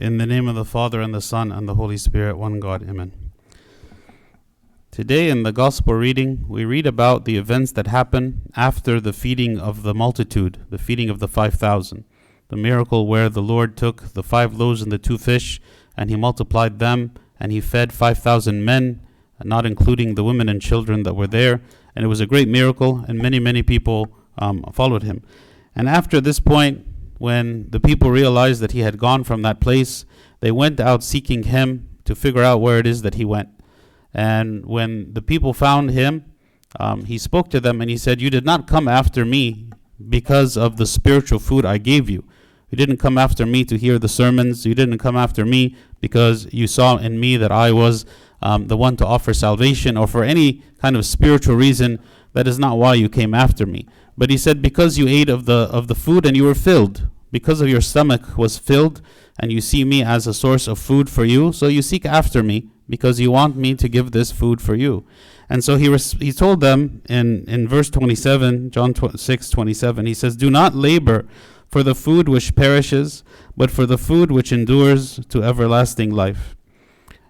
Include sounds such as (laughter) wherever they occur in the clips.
In the name of the Father, and the Son, and the Holy Spirit, one God. Amen. Today, in the Gospel reading, we read about the events that happen after the feeding of the multitude, the feeding of the 5,000. The miracle where the Lord took the five loaves and the two fish, and he multiplied them, and he fed 5,000 men, not including the women and children that were there. And it was a great miracle, and many, many people um, followed him. And after this point, when the people realized that he had gone from that place, they went out seeking him to figure out where it is that he went. And when the people found him, um, he spoke to them and he said, You did not come after me because of the spiritual food I gave you. You didn't come after me to hear the sermons. You didn't come after me because you saw in me that I was um, the one to offer salvation or for any kind of spiritual reason. That is not why you came after me. But he said, Because you ate of the, of the food and you were filled, because of your stomach was filled, and you see me as a source of food for you, so you seek after me, because you want me to give this food for you. And so he, res- he told them in, in verse 27, John 6 27, he says, Do not labor for the food which perishes, but for the food which endures to everlasting life.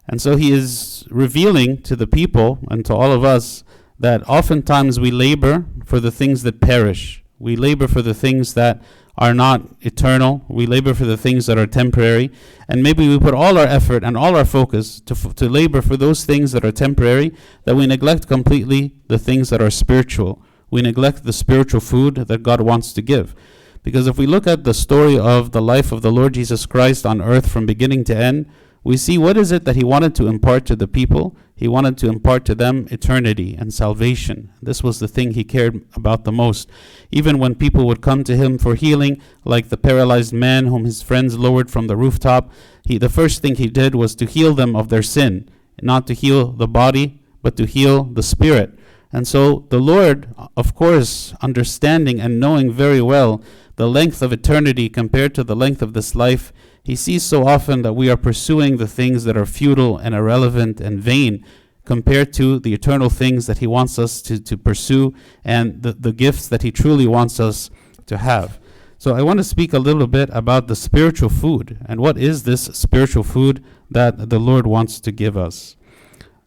And so he is revealing to the people and to all of us that oftentimes we labor for the things that perish. We labor for the things that are not eternal. We labor for the things that are temporary. And maybe we put all our effort and all our focus to, f- to labor for those things that are temporary, that we neglect completely the things that are spiritual. We neglect the spiritual food that God wants to give. Because if we look at the story of the life of the Lord Jesus Christ on earth from beginning to end, we see what is it that he wanted to impart to the people. He wanted to impart to them eternity and salvation. This was the thing he cared about the most. Even when people would come to him for healing, like the paralyzed man whom his friends lowered from the rooftop, he, the first thing he did was to heal them of their sin, not to heal the body, but to heal the spirit. And so the Lord, of course, understanding and knowing very well the length of eternity compared to the length of this life, he sees so often that we are pursuing the things that are futile and irrelevant and vain compared to the eternal things that he wants us to, to pursue and the, the gifts that he truly wants us to have. So I want to speak a little bit about the spiritual food and what is this spiritual food that the Lord wants to give us.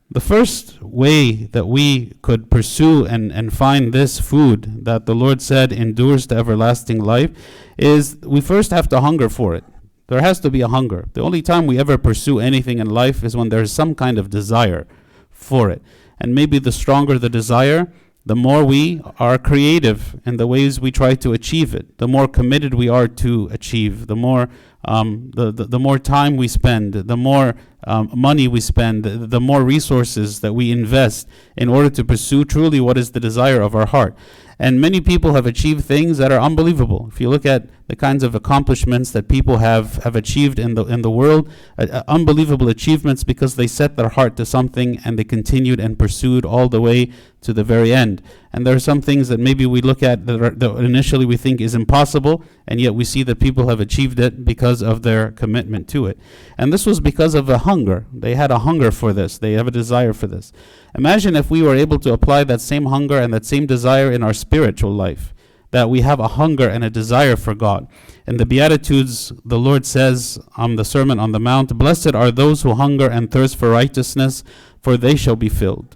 The first way that we could pursue and, and find this food that the Lord said endures to everlasting life is we first have to hunger for it. There has to be a hunger. The only time we ever pursue anything in life is when there's some kind of desire for it. And maybe the stronger the desire, the more we are creative in the ways we try to achieve it, the more committed we are to achieve, the more um, the, the, the more time we spend, the more um, money we spend, the, the more resources that we invest in order to pursue truly what is the desire of our heart. And many people have achieved things that are unbelievable. If you look at the kinds of accomplishments that people have, have achieved in the in the world, uh, uh, unbelievable achievements because they set their heart to something and they continued and pursued all the way to the very end. And there are some things that maybe we look at that, are, that initially we think is impossible, and yet we see that people have achieved it because of their commitment to it. And this was because of a hunger. They had a hunger for this. They have a desire for this. Imagine if we were able to apply that same hunger and that same desire in our spiritual life that we have a hunger and a desire for God. In the Beatitudes, the Lord says on the Sermon on the Mount, Blessed are those who hunger and thirst for righteousness, for they shall be filled.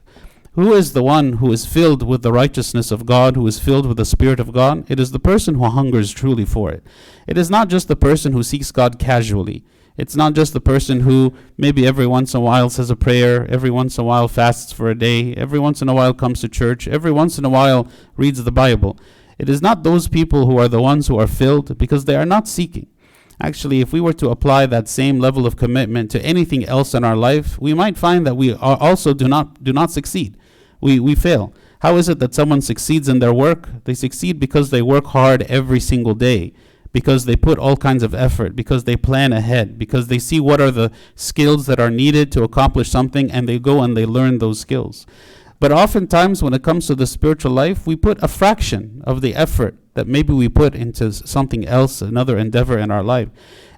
Who is the one who is filled with the righteousness of God, who is filled with the Spirit of God? It is the person who hungers truly for it. It is not just the person who seeks God casually. It's not just the person who maybe every once in a while says a prayer, every once in a while fasts for a day, every once in a while comes to church, every once in a while reads the Bible. It is not those people who are the ones who are filled because they are not seeking. Actually, if we were to apply that same level of commitment to anything else in our life, we might find that we also do not do not succeed. We we fail. How is it that someone succeeds in their work? They succeed because they work hard every single day, because they put all kinds of effort, because they plan ahead, because they see what are the skills that are needed to accomplish something and they go and they learn those skills. But oftentimes, when it comes to the spiritual life, we put a fraction of the effort that maybe we put into something else, another endeavor in our life.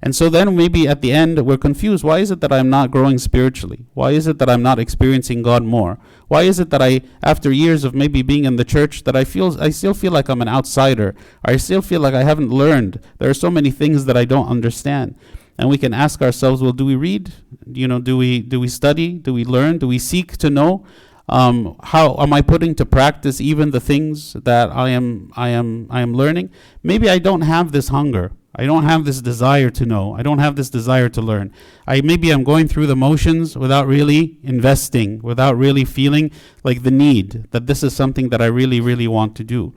And so then maybe at the end, we're confused. Why is it that I'm not growing spiritually? Why is it that I'm not experiencing God more? Why is it that I, after years of maybe being in the church, that I feel I still feel like I'm an outsider? I still feel like I haven't learned. There are so many things that I don't understand. and we can ask ourselves, well, do we read? You know, do we do we study? Do we learn? Do we seek to know? Um, how am I putting to practice even the things that I am I am I am learning? Maybe I don't have this hunger. I don't have this desire to know. I don't have this desire to learn. I maybe I'm going through the motions without really investing, without really feeling like the need that this is something that I really really want to do.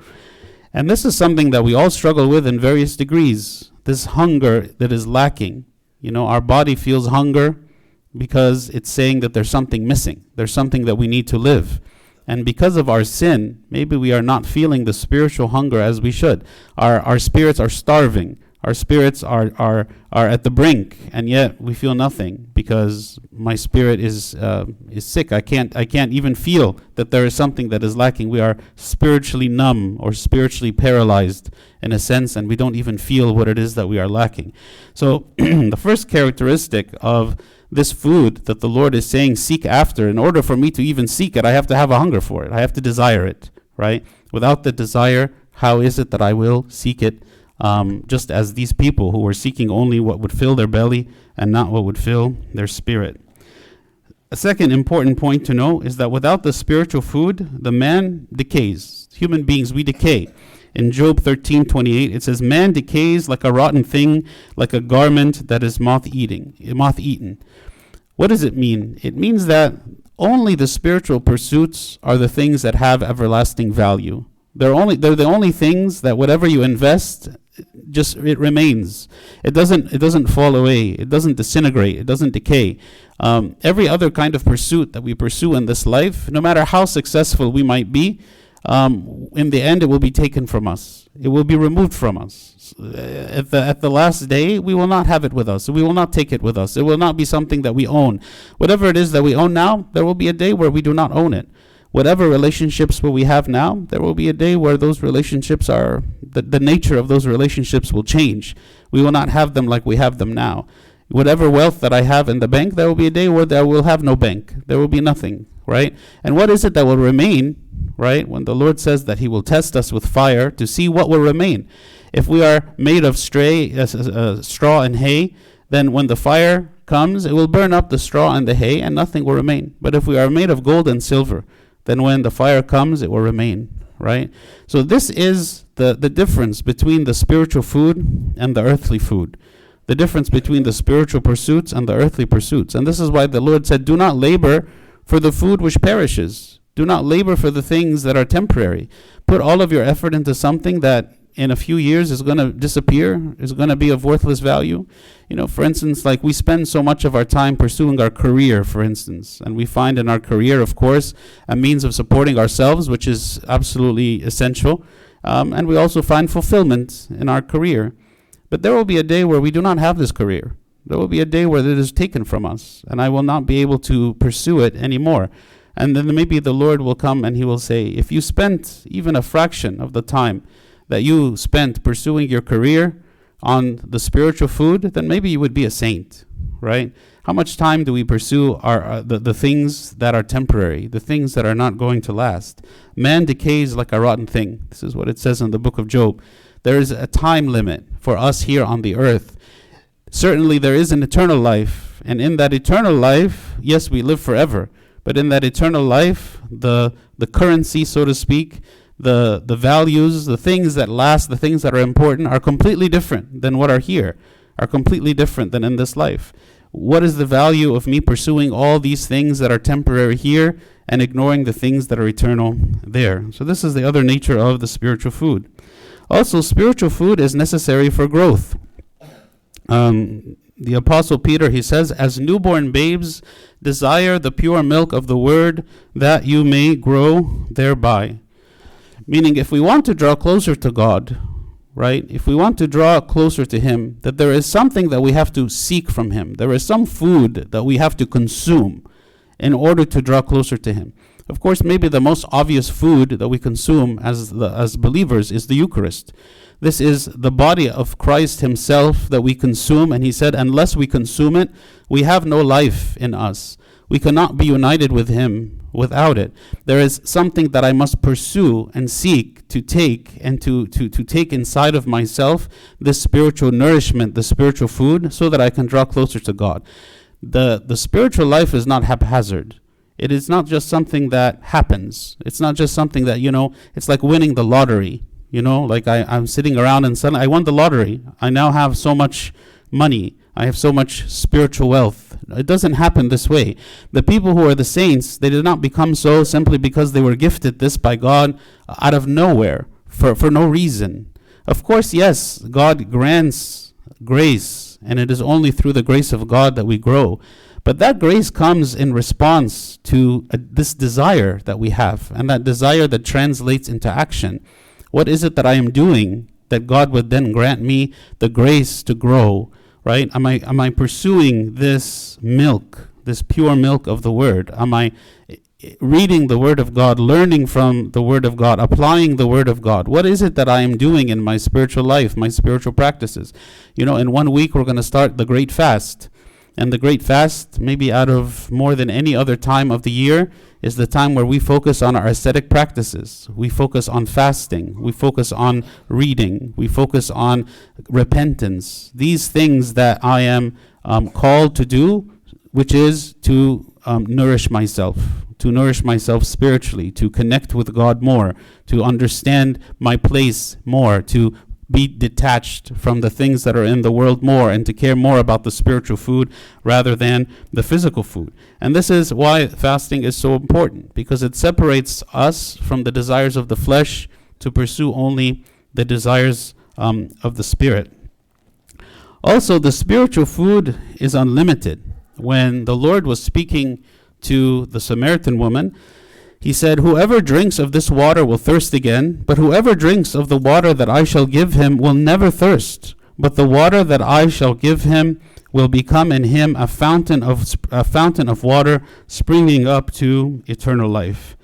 And this is something that we all struggle with in various degrees. This hunger that is lacking. You know, our body feels hunger because it's saying that there's something missing. There's something that we need to live. And because of our sin, maybe we are not feeling the spiritual hunger as we should. Our, our spirits are starving. Our spirits are, are, are at the brink, and yet we feel nothing because my spirit is, uh, is sick. I can't, I can't even feel that there is something that is lacking. We are spiritually numb or spiritually paralyzed in a sense, and we don't even feel what it is that we are lacking. So, (clears throat) the first characteristic of this food that the Lord is saying, seek after, in order for me to even seek it, I have to have a hunger for it. I have to desire it, right? Without the desire, how is it that I will seek it? Um, just as these people who were seeking only what would fill their belly and not what would fill their spirit. A second important point to know is that without the spiritual food, the man decays. Human beings, we decay. In Job 13:28, it says, "Man decays like a rotten thing, like a garment that is moth-eating, moth-eaten." What does it mean? It means that only the spiritual pursuits are the things that have everlasting value. They're only they're the only things that whatever you invest just it remains. It doesn't it doesn't fall away. It doesn't disintegrate. It doesn't decay. Um, every other kind of pursuit that we pursue in this life, no matter how successful we might be, um, in the end, it will be taken from us. It will be removed from us. Uh, at the, at the last day, we will not have it with us. We will not take it with us. It will not be something that we own. Whatever it is that we own now, there will be a day where we do not own it. Whatever relationships we have now, there will be a day where those relationships are, the, the nature of those relationships will change. We will not have them like we have them now. Whatever wealth that I have in the bank, there will be a day where I will have no bank. There will be nothing, right? And what is it that will remain right? When the Lord says that He will test us with fire to see what will remain. If we are made of stray, uh, uh, straw and hay, then when the fire comes, it will burn up the straw and the hay, and nothing will remain. But if we are made of gold and silver, then when the fire comes, it will remain, right? So this is the, the difference between the spiritual food and the earthly food. The difference between the spiritual pursuits and the earthly pursuits. And this is why the Lord said, Do not labor for the food which perishes, do not labor for the things that are temporary. Put all of your effort into something that in a few years is going to disappear, is going to be of worthless value. You know, for instance, like we spend so much of our time pursuing our career, for instance, and we find in our career, of course, a means of supporting ourselves, which is absolutely essential. Um, and we also find fulfillment in our career. But there will be a day where we do not have this career. There will be a day where it is taken from us, and I will not be able to pursue it anymore. And then maybe the Lord will come and He will say, If you spent even a fraction of the time that you spent pursuing your career on the spiritual food, then maybe you would be a saint, right? How much time do we pursue our, uh, the, the things that are temporary, the things that are not going to last? Man decays like a rotten thing. This is what it says in the book of Job. There is a time limit for us here on the earth. Certainly, there is an eternal life, and in that eternal life, yes, we live forever. But in that eternal life, the the currency, so to speak, the the values, the things that last, the things that are important are completely different than what are here, are completely different than in this life. What is the value of me pursuing all these things that are temporary here and ignoring the things that are eternal there? So this is the other nature of the spiritual food. Also, spiritual food is necessary for growth. Um, the apostle Peter he says as newborn babes desire the pure milk of the word that you may grow thereby. Meaning if we want to draw closer to God right if we want to draw closer to him that there is something that we have to seek from him. There is some food that we have to consume in order to draw closer to him of course maybe the most obvious food that we consume as the, as believers is the eucharist this is the body of Christ Himself that we consume. And He said, unless we consume it, we have no life in us. We cannot be united with Him without it. There is something that I must pursue and seek to take and to, to, to take inside of myself this spiritual nourishment, the spiritual food, so that I can draw closer to God. The, the spiritual life is not haphazard. It is not just something that happens. It's not just something that, you know, it's like winning the lottery. You know, like I, I'm sitting around and suddenly I won the lottery. I now have so much money. I have so much spiritual wealth. It doesn't happen this way. The people who are the saints, they did not become so simply because they were gifted this by God out of nowhere for, for no reason. Of course, yes, God grants grace, and it is only through the grace of God that we grow. But that grace comes in response to a, this desire that we have, and that desire that translates into action. What is it that I am doing that God would then grant me the grace to grow? Right? Am I am I pursuing this milk, this pure milk of the Word? Am I eh, eh, reading the Word of God, learning from the Word of God, applying the Word of God? What is it that I am doing in my spiritual life, my spiritual practices? You know, in one week we're going to start the Great Fast. And the Great Fast, maybe out of more than any other time of the year, is the time where we focus on our ascetic practices. We focus on fasting. We focus on reading. We focus on repentance. These things that I am um, called to do, which is to um, nourish myself, to nourish myself spiritually, to connect with God more, to understand my place more, to be detached from the things that are in the world more and to care more about the spiritual food rather than the physical food. And this is why fasting is so important because it separates us from the desires of the flesh to pursue only the desires um, of the spirit. Also, the spiritual food is unlimited. When the Lord was speaking to the Samaritan woman, he said, Whoever drinks of this water will thirst again, but whoever drinks of the water that I shall give him will never thirst. But the water that I shall give him will become in him a fountain of a fountain of water springing up to eternal life.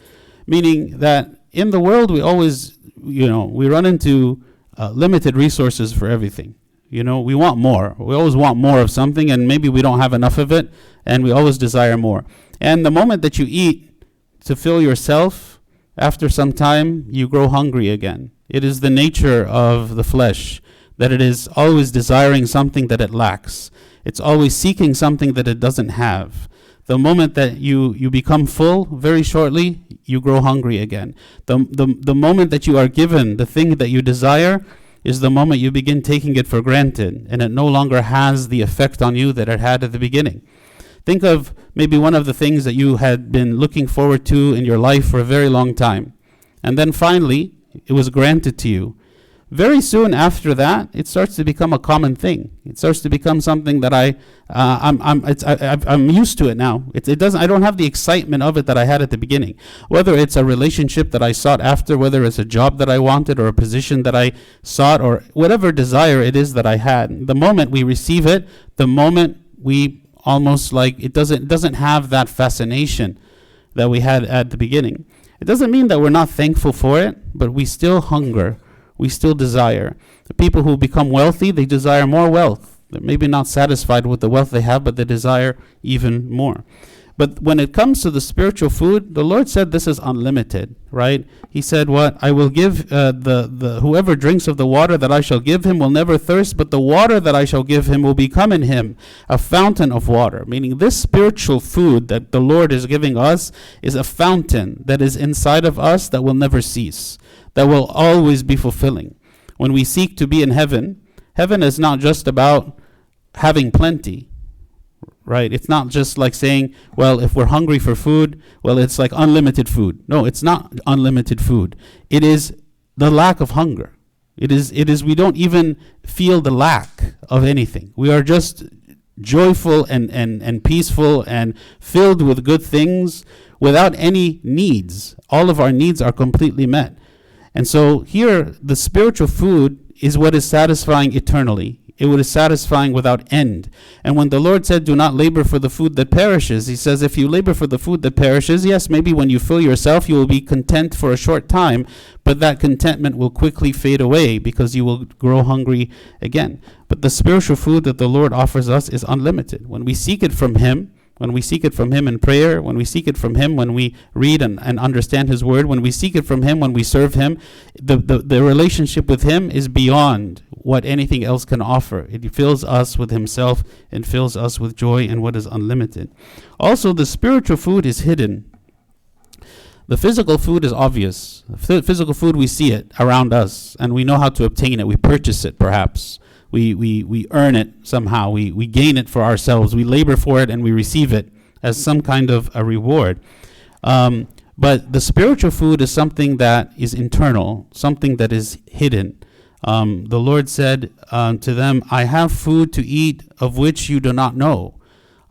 Meaning that in the world we always, you know, we run into uh, limited resources for everything. You know, we want more. We always want more of something, and maybe we don't have enough of it, and we always desire more. And the moment that you eat to fill yourself, after some time you grow hungry again. It is the nature of the flesh that it is always desiring something that it lacks. It's always seeking something that it doesn't have. The moment that you, you become full, very shortly, you grow hungry again. The, the, the moment that you are given the thing that you desire is the moment you begin taking it for granted and it no longer has the effect on you that it had at the beginning. Think of maybe one of the things that you had been looking forward to in your life for a very long time. And then finally, it was granted to you. Very soon after that, it starts to become a common thing. It starts to become something that I, uh, I'm, I'm, it's, I, am used to it now. It, it doesn't, I don't have the excitement of it that I had at the beginning. Whether it's a relationship that I sought after, whether it's a job that I wanted, or a position that I sought, or whatever desire it is that I had. The moment we receive it, the moment we almost like it doesn't it doesn't have that fascination that we had at the beginning. It doesn't mean that we're not thankful for it, but we still hunger, we still desire. The people who become wealthy, they desire more wealth. They're maybe not satisfied with the wealth they have, but they desire even more. But when it comes to the spiritual food, the Lord said this is unlimited, right? He said, "What I will give uh, the the whoever drinks of the water that I shall give him will never thirst, but the water that I shall give him will become in him a fountain of water." Meaning, this spiritual food that the Lord is giving us is a fountain that is inside of us that will never cease, that will always be fulfilling. When we seek to be in heaven, heaven is not just about having plenty right? It's not just like saying, well, if we're hungry for food, well, it's like unlimited food. No, it's not unlimited food. It is the lack of hunger. It is, it is, we don't even feel the lack of anything. We are just joyful and, and, and peaceful and filled with good things without any needs. All of our needs are completely met. And so here, the spiritual food is what is satisfying eternally it was satisfying without end. And when the Lord said, Do not labor for the food that perishes, He says, If you labor for the food that perishes, yes, maybe when you fill yourself, you will be content for a short time, but that contentment will quickly fade away because you will grow hungry again. But the spiritual food that the Lord offers us is unlimited. When we seek it from Him, when we seek it from Him in prayer, when we seek it from Him when we read and, and understand His Word, when we seek it from Him when we serve Him, the, the, the relationship with Him is beyond what anything else can offer. It fills us with Himself and fills us with joy and what is unlimited. Also, the spiritual food is hidden. The physical food is obvious. Physical food, we see it around us and we know how to obtain it. We purchase it, perhaps we, we, we earn it somehow. We, we gain it for ourselves. We labor for it and we receive it as some kind of a reward. Um, but the spiritual food is something that is internal, something that is hidden. Um, the Lord said um, to them, I have food to eat of which you do not know.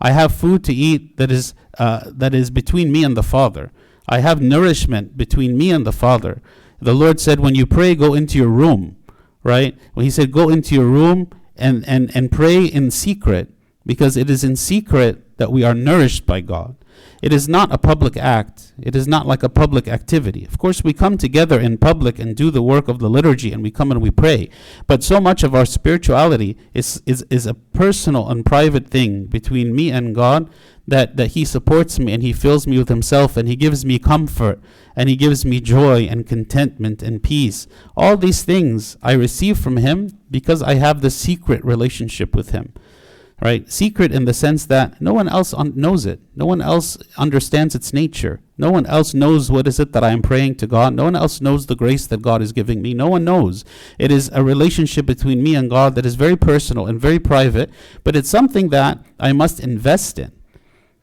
I have food to eat that is, uh, that is between me and the Father. I have nourishment between me and the Father. The Lord said, When you pray, go into your room right? Well, he said, go into your room and, and, and pray in secret because it is in secret that we are nourished by God. It is not a public act. It is not like a public activity. Of course, we come together in public and do the work of the liturgy and we come and we pray. But so much of our spirituality is, is, is a personal and private thing between me and God that, that He supports me and He fills me with Himself and He gives me comfort and He gives me joy and contentment and peace. All these things I receive from Him because I have the secret relationship with Him. Right? Secret in the sense that no one else un- knows it. No one else understands its nature. No one else knows what is it that I am praying to God. No one else knows the grace that God is giving me. No one knows. It is a relationship between me and God that is very personal and very private, but it's something that I must invest in.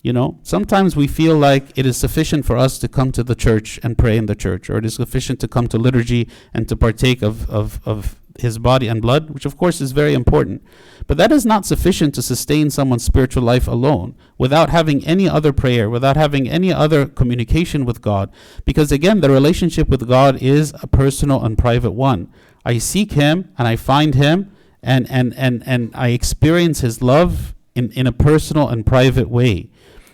You know, sometimes we feel like it is sufficient for us to come to the church and pray in the church, or it is sufficient to come to liturgy and to partake of, of, of his body and blood, which of course is very important. But that is not sufficient to sustain someone's spiritual life alone without having any other prayer, without having any other communication with God. Because again, the relationship with God is a personal and private one. I seek Him and I find Him and, and, and, and I experience His love in, in a personal and private way.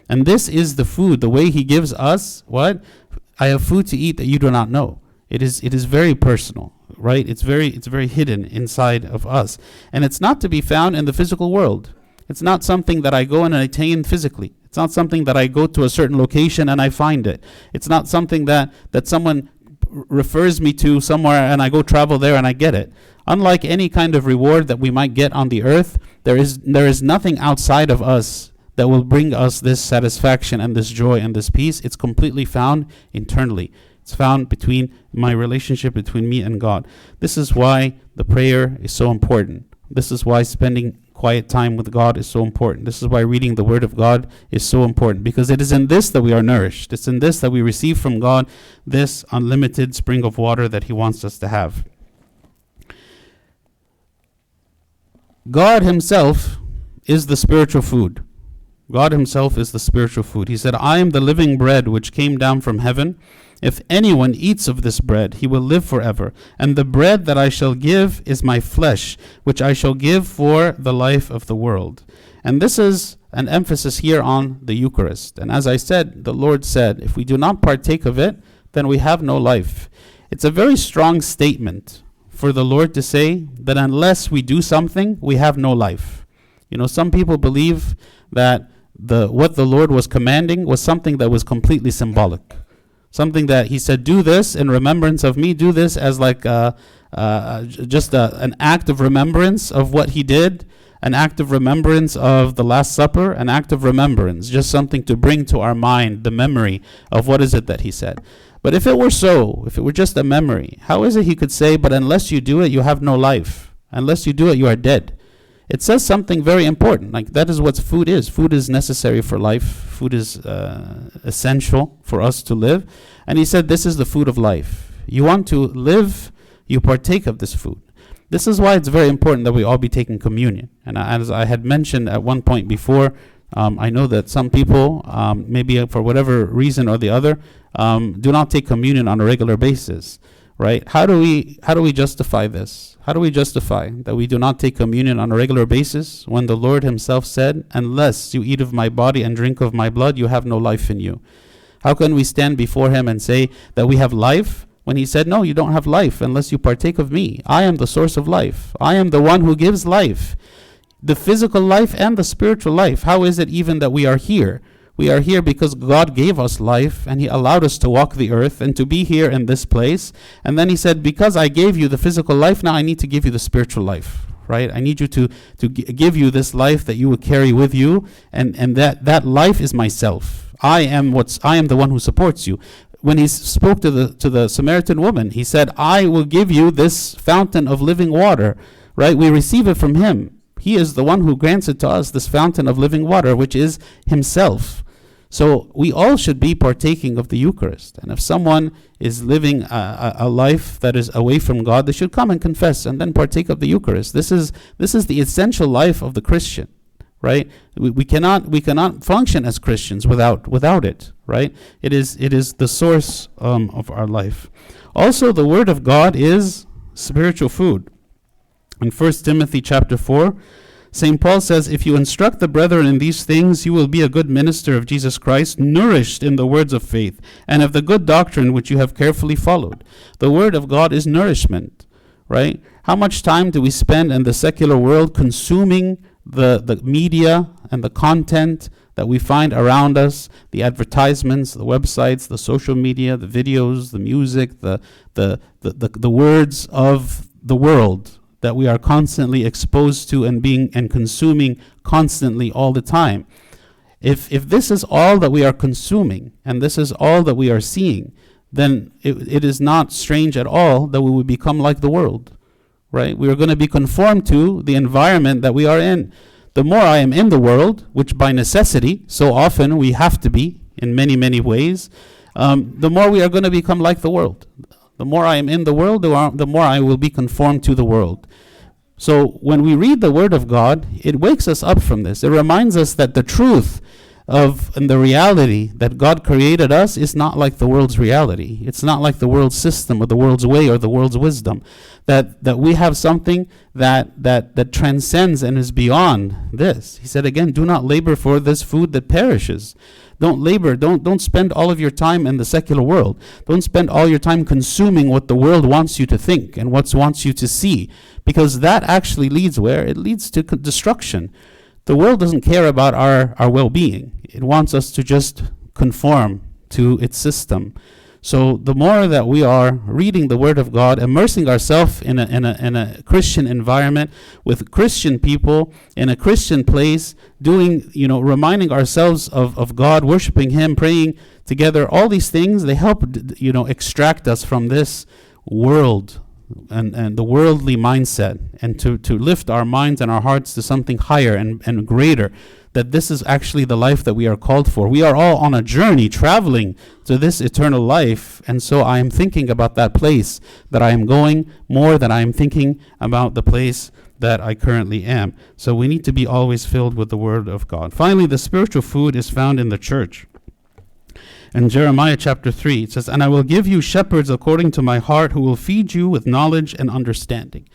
And this is the food, the way he gives us what? I have food to eat that you do not know. It is it is very personal, right? It's very it's very hidden inside of us. And it's not to be found in the physical world. It's not something that I go and attain physically. It's not something that I go to a certain location and I find it. It's not something that that someone refers me to somewhere and I go travel there and I get it. Unlike any kind of reward that we might get on the earth, there is there is nothing outside of us that will bring us this satisfaction and this joy and this peace. It's completely found internally. It's found between my relationship between me and God. This is why the prayer is so important. This is why spending quiet time with God is so important. This is why reading the Word of God is so important because it is in this that we are nourished. It's in this that we receive from God this unlimited spring of water that He wants us to have. God Himself is the spiritual food. God Himself is the spiritual food. He said, I am the living bread which came down from heaven. If anyone eats of this bread, he will live forever. And the bread that I shall give is my flesh, which I shall give for the life of the world. And this is an emphasis here on the Eucharist. And as I said, the Lord said, if we do not partake of it, then we have no life. It's a very strong statement for the Lord to say that unless we do something, we have no life. You know, some people believe that the what the Lord was commanding was something that was completely symbolic. Something that He said, "Do this in remembrance of me. Do this as like uh, uh, just a, an act of remembrance of what He did, an act of remembrance of the Last Supper, an act of remembrance, just something to bring to our mind the memory of what is it that He said." But if it were so, if it were just a memory, how is it He could say, "But unless you do it, you have no life. Unless you do it, you are dead." It says something very important. Like that is what food is. Food is necessary for life. Food is uh, essential for us to live. And he said, "This is the food of life. You want to live, you partake of this food." This is why it's very important that we all be taking communion. And as I had mentioned at one point before, um, I know that some people, um, maybe for whatever reason or the other, um, do not take communion on a regular basis. Right? How do we how do we justify this? How do we justify that we do not take communion on a regular basis when the Lord Himself said, Unless you eat of my body and drink of my blood, you have no life in you? How can we stand before Him and say that we have life when He said, No, you don't have life unless you partake of me? I am the source of life, I am the one who gives life, the physical life and the spiritual life. How is it even that we are here? We are here because God gave us life and He allowed us to walk the earth and to be here in this place. And then He said, Because I gave you the physical life, now I need to give you the spiritual life. Right? I need you to, to give you this life that you will carry with you, and, and that, that life is myself. I am what's I am the one who supports you. When he spoke to the to the Samaritan woman, he said, "I will give you this fountain of living water." Right? We receive it from him. He is the one who grants it to us, this fountain of living water, which is himself. So we all should be partaking of the Eucharist. And if someone is living a, a, a, life that is away from God, they should come and confess and then partake of the Eucharist. This is this is the essential life of the Christian, right? We, we cannot we cannot function as Christians without without it, right? It is it is the source um, of our life. Also, the Word of God is spiritual food. In 1 Timothy chapter 4, St. Paul says, If you instruct the brethren in these things, you will be a good minister of Jesus Christ, nourished in the words of faith, and of the good doctrine which you have carefully followed. The word of God is nourishment, right? How much time do we spend in the secular world consuming the, the media and the content that we find around us, the advertisements, the websites, the social media, the videos, the music, the, the, the, the, the words of the world, that we are constantly exposed to and being and consuming constantly all the time. If if this is all that we are consuming and this is all that we are seeing, then it, it is not strange at all that we would become like the world. Right? We are going to be conformed to the environment that we are in. The more I am in the world, which by necessity, so often we have to be in many, many ways, um, the more we are going to become like the world. The more I am in the world, the more I will be conformed to the world. So when we read the Word of God, it wakes us up from this. It reminds us that the truth of and the reality that God created us is not like the world's reality. It's not like the world's system or the world's way or the world's wisdom. That that we have something that that that transcends and is beyond this. He said again, do not labor for this food that perishes. Don't labor, don't don't spend all of your time in the secular world. Don't spend all your time consuming what the world wants you to think and what wants you to see because that actually leads where? It leads to destruction. The world doesn't care about our, our well being, it wants us to just conform to its system. So the more that we are reading the Word of God, immersing ourselves in a, in, a, in a Christian environment with Christian people in a Christian place, doing, you know, reminding ourselves of, of God, worshiping Him, praying together, all these things, they help, you know, extract us from this world and, and the worldly mindset and to, to lift our minds and our hearts to something higher and, and greater that this is actually the life that we are called for. We are all on a journey traveling to this eternal life. And so I am thinking about that place that I am going more than I am thinking about the place that I currently am. So we need to be always filled with the Word of God. Finally, the spiritual food is found in the church. In Jeremiah chapter 3, it says, And I will give you shepherds according to my heart who will feed you with knowledge and understanding.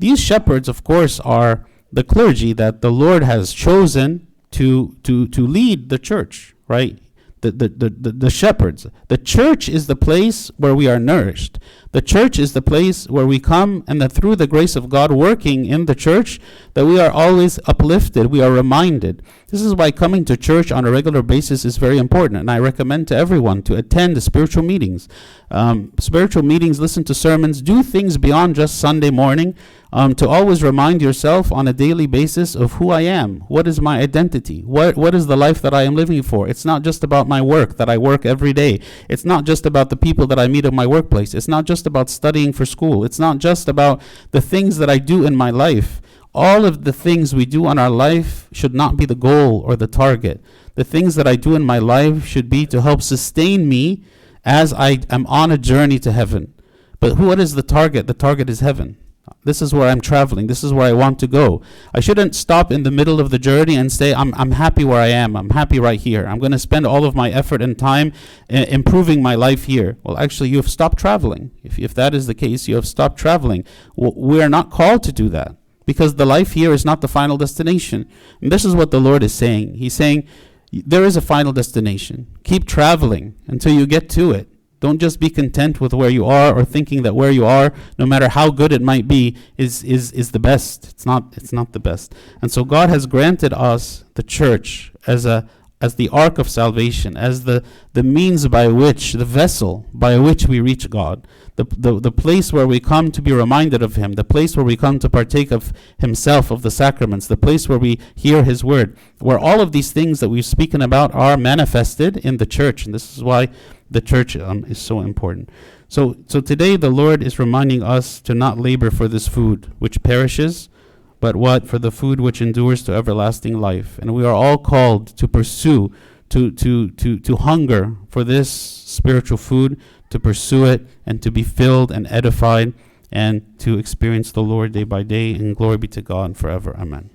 These shepherds, of course, are the clergy that the Lord has chosen to, to, to lead the church, right? The, the, the, the, shepherds. The church is the place where we are nourished. The church is the place where we come, and that through the grace of God working in the church, that we are always uplifted, we are reminded. This is why coming to church on a regular basis is very important, and I recommend to everyone to attend the spiritual meetings. Um, spiritual meetings, listen to sermons, do things beyond just Sunday morning um, to always remind yourself on a daily basis of who I am. What is my identity? What, what is the life that I am living for? It's not just about my work that I work every day. It's not just about the people that I meet at my workplace. It's not just about studying for school. It's not just about the things that I do in my life. All of the things we do in our life should not be the goal or the target. The things that I do in my life should be to help sustain me as I am on a journey to heaven. But what is the target? The target is heaven. This is where I'm traveling. This is where I want to go. I shouldn't stop in the middle of the journey and say, I'm, I'm happy where I am. I'm happy right here. I'm going to spend all of my effort and time uh, improving my life here. Well, actually, you have stopped traveling. If, if that is the case, you have stopped traveling. Well, we are not called to do that because the life here is not the final destination. And this is what the Lord is saying. He's saying, there is a final destination. Keep traveling until you get to it. Don't just be content with where you are or thinking that where you are, no matter how good it might be, is, is, is the best. It's not, it's not the best. And so God has granted us the church as a, as the ark of salvation, as the, the means by which, the vessel by which we reach God, the, the, the place where we come to be reminded of Him, the place where we come to partake of Himself, of the sacraments, the place where we hear His word, where all of these things that we've spoken about are manifested in the church. And this is why the church um, is so important. So, so today the Lord is reminding us to not labor for this food which perishes, but what? For the food which endures to everlasting life. And we are all called to pursue, to, to, to, to hunger for this spiritual food, to pursue it, and to be filled and edified, and to experience the Lord day by day. And glory be to God forever. Amen.